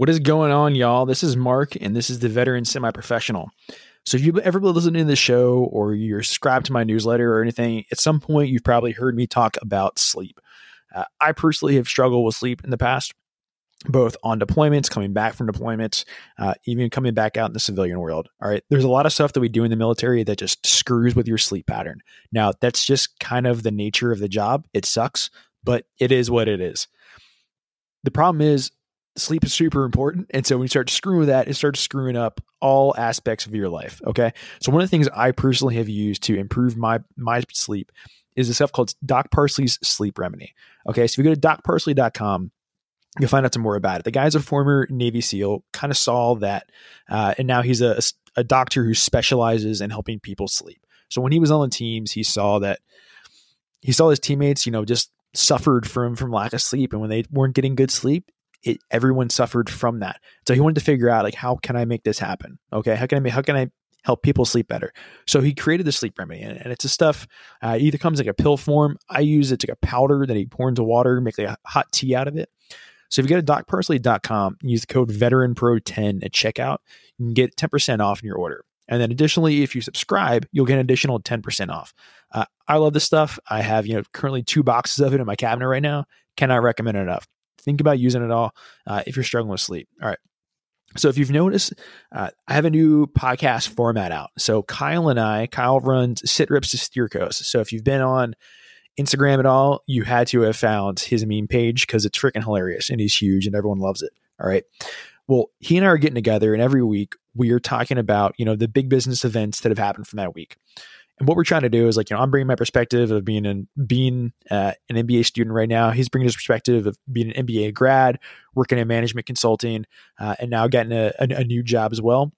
What is going on, y'all? This is Mark, and this is the Veteran Semi Professional. So, if you've ever been listening to the show or you're subscribed to my newsletter or anything, at some point you've probably heard me talk about sleep. Uh, I personally have struggled with sleep in the past, both on deployments, coming back from deployments, uh, even coming back out in the civilian world. All right. There's a lot of stuff that we do in the military that just screws with your sleep pattern. Now, that's just kind of the nature of the job. It sucks, but it is what it is. The problem is, sleep is super important. And so when you start screwing with that, it starts screwing up all aspects of your life. Okay. So one of the things I personally have used to improve my my sleep is a stuff called Doc Parsley's sleep remedy. Okay. So if you go to docparsley.com, you'll find out some more about it. The guy's a former Navy SEAL, kind of saw that, uh, and now he's a, a doctor who specializes in helping people sleep. So when he was on the teams, he saw that he saw his teammates, you know, just suffered from from lack of sleep, and when they weren't getting good sleep, it, everyone suffered from that. So he wanted to figure out like how can I make this happen? Okay, how can I make, how can I help people sleep better? So he created the sleep remedy, and, and it's a stuff. Uh, either comes like a pill form. I use it like a powder that he pours into water, make like a hot tea out of it. So if you go to docparsley.com, use the code VeteranPro10 at checkout, you can get 10% off in your order. And then additionally, if you subscribe, you'll get an additional 10% off. Uh, I love this stuff. I have, you know, currently two boxes of it in my cabinet right now. Cannot recommend it enough think about using it all uh, if you're struggling with sleep. All right. So if you've noticed, uh, I have a new podcast format out. So Kyle and I, Kyle runs Sit Rips to Steer Coast. So if you've been on Instagram at all, you had to have found his meme page because it's freaking hilarious and he's huge and everyone loves it. All right. Well, he and I are getting together, and every week we are talking about you know the big business events that have happened from that week. And what we're trying to do is like, you know, I'm bringing my perspective of being an being uh, an MBA student right now. He's bringing his perspective of being an MBA grad, working in management consulting, uh, and now getting a, a, a, new job as well.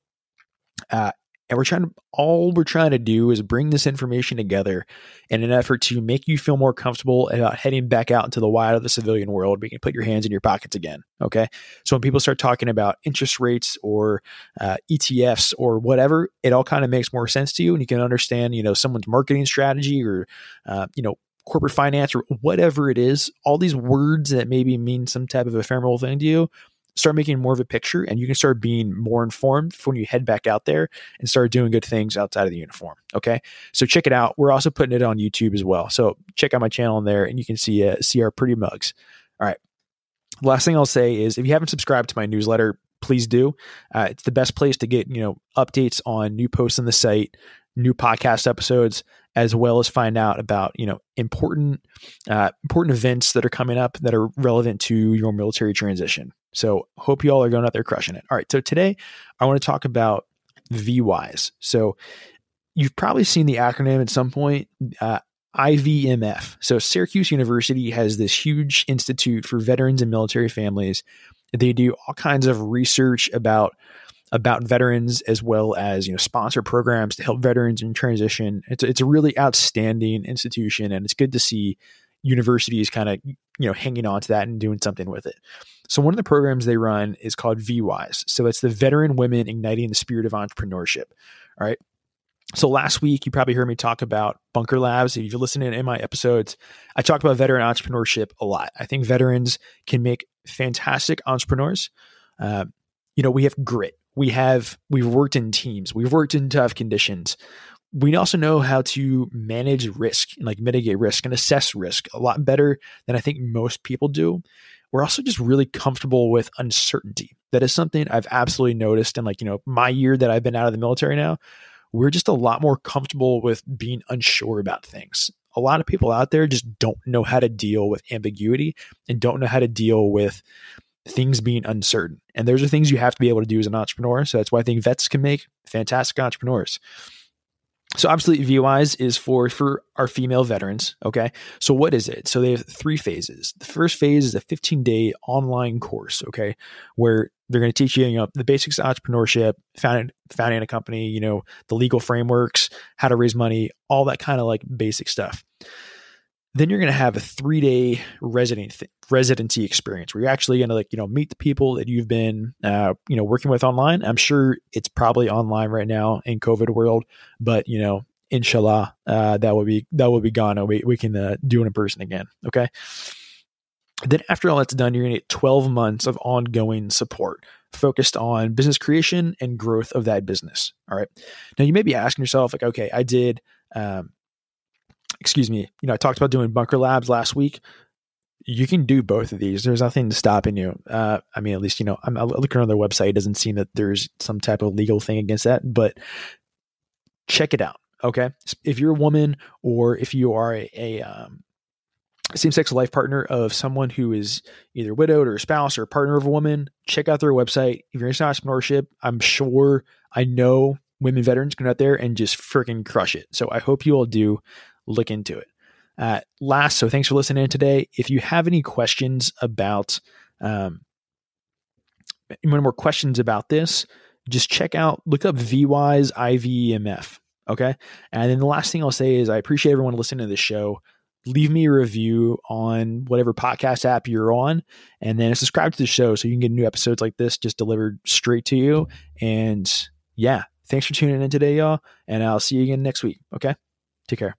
Uh, and we're trying to, all we're trying to do is bring this information together in an effort to make you feel more comfortable about heading back out into the wild of the civilian world. We can put your hands in your pockets again. Okay. So when people start talking about interest rates or uh, ETFs or whatever, it all kind of makes more sense to you. And you can understand, you know, someone's marketing strategy or, uh, you know, corporate finance or whatever it is, all these words that maybe mean some type of ephemeral thing to you, start making more of a picture and you can start being more informed when you head back out there and start doing good things outside of the uniform. Okay. So check it out. We're also putting it on YouTube as well. So check out my channel in there and you can see, uh, see our pretty mugs. All right. last thing I'll say is if you haven't subscribed to my newsletter, please do. Uh, it's the best place to get, you know, updates on new posts on the site, new podcast episodes, as well as find out about you know important uh, important events that are coming up that are relevant to your military transition. So hope you all are going out there crushing it. All right, so today I want to talk about VWISE. So you've probably seen the acronym at some point. Uh, IVMF. So Syracuse University has this huge institute for veterans and military families. They do all kinds of research about about veterans as well as you know sponsor programs to help veterans in transition. It's it's a really outstanding institution, and it's good to see universities kind of you know hanging on to that and doing something with it. So one of the programs they run is called VWISE. So it's the Veteran Women Igniting the Spirit of Entrepreneurship. All right. So last week you probably heard me talk about Bunker Labs. If you're listening in my episodes, I talked about veteran entrepreneurship a lot. I think veterans can make fantastic entrepreneurs. Uh, you know, we have grit we have we've worked in teams we've worked in tough conditions we also know how to manage risk and like mitigate risk and assess risk a lot better than i think most people do we're also just really comfortable with uncertainty that is something i've absolutely noticed in like you know my year that i've been out of the military now we're just a lot more comfortable with being unsure about things a lot of people out there just don't know how to deal with ambiguity and don't know how to deal with things being uncertain. And those are things you have to be able to do as an entrepreneur. So that's why I think vets can make fantastic entrepreneurs. So obviously VWISE is for for our female veterans. Okay. So what is it? So they have three phases. The first phase is a 15 day online course. Okay. Where they're going to teach you, you know, the basics of entrepreneurship, founding, founding a company, you know, the legal frameworks, how to raise money, all that kind of like basic stuff. Then you're going to have a three day resident residency experience where you're actually going to like you know meet the people that you've been uh, you know working with online. I'm sure it's probably online right now in COVID world, but you know inshallah uh, that will be that will be gone we, we can uh, do it in person again okay Then, after all that's done, you're going to get 12 months of ongoing support focused on business creation and growth of that business. All right. Now, you may be asking yourself, like, okay, I did, um, excuse me, you know, I talked about doing bunker labs last week. You can do both of these. There's nothing stopping you. Uh, I mean, at least, you know, I'm, looking on their website. It doesn't seem that there's some type of legal thing against that, but check it out. Okay. If you're a woman or if you are a, a um, same-sex life partner of someone who is either widowed or a spouse or a partner of a woman, check out their website. If you're into entrepreneurship, I'm sure I know women veterans can go out there and just freaking crush it. So I hope you all do look into it. Uh, last, so thanks for listening today. If you have any questions about, um, any more questions about this, just check out, look up VWISE IVMF. Okay. And then the last thing I'll say is I appreciate everyone listening to this show leave me a review on whatever podcast app you're on and then subscribe to the show so you can get new episodes like this just delivered straight to you and yeah thanks for tuning in today y'all and i'll see you again next week okay take care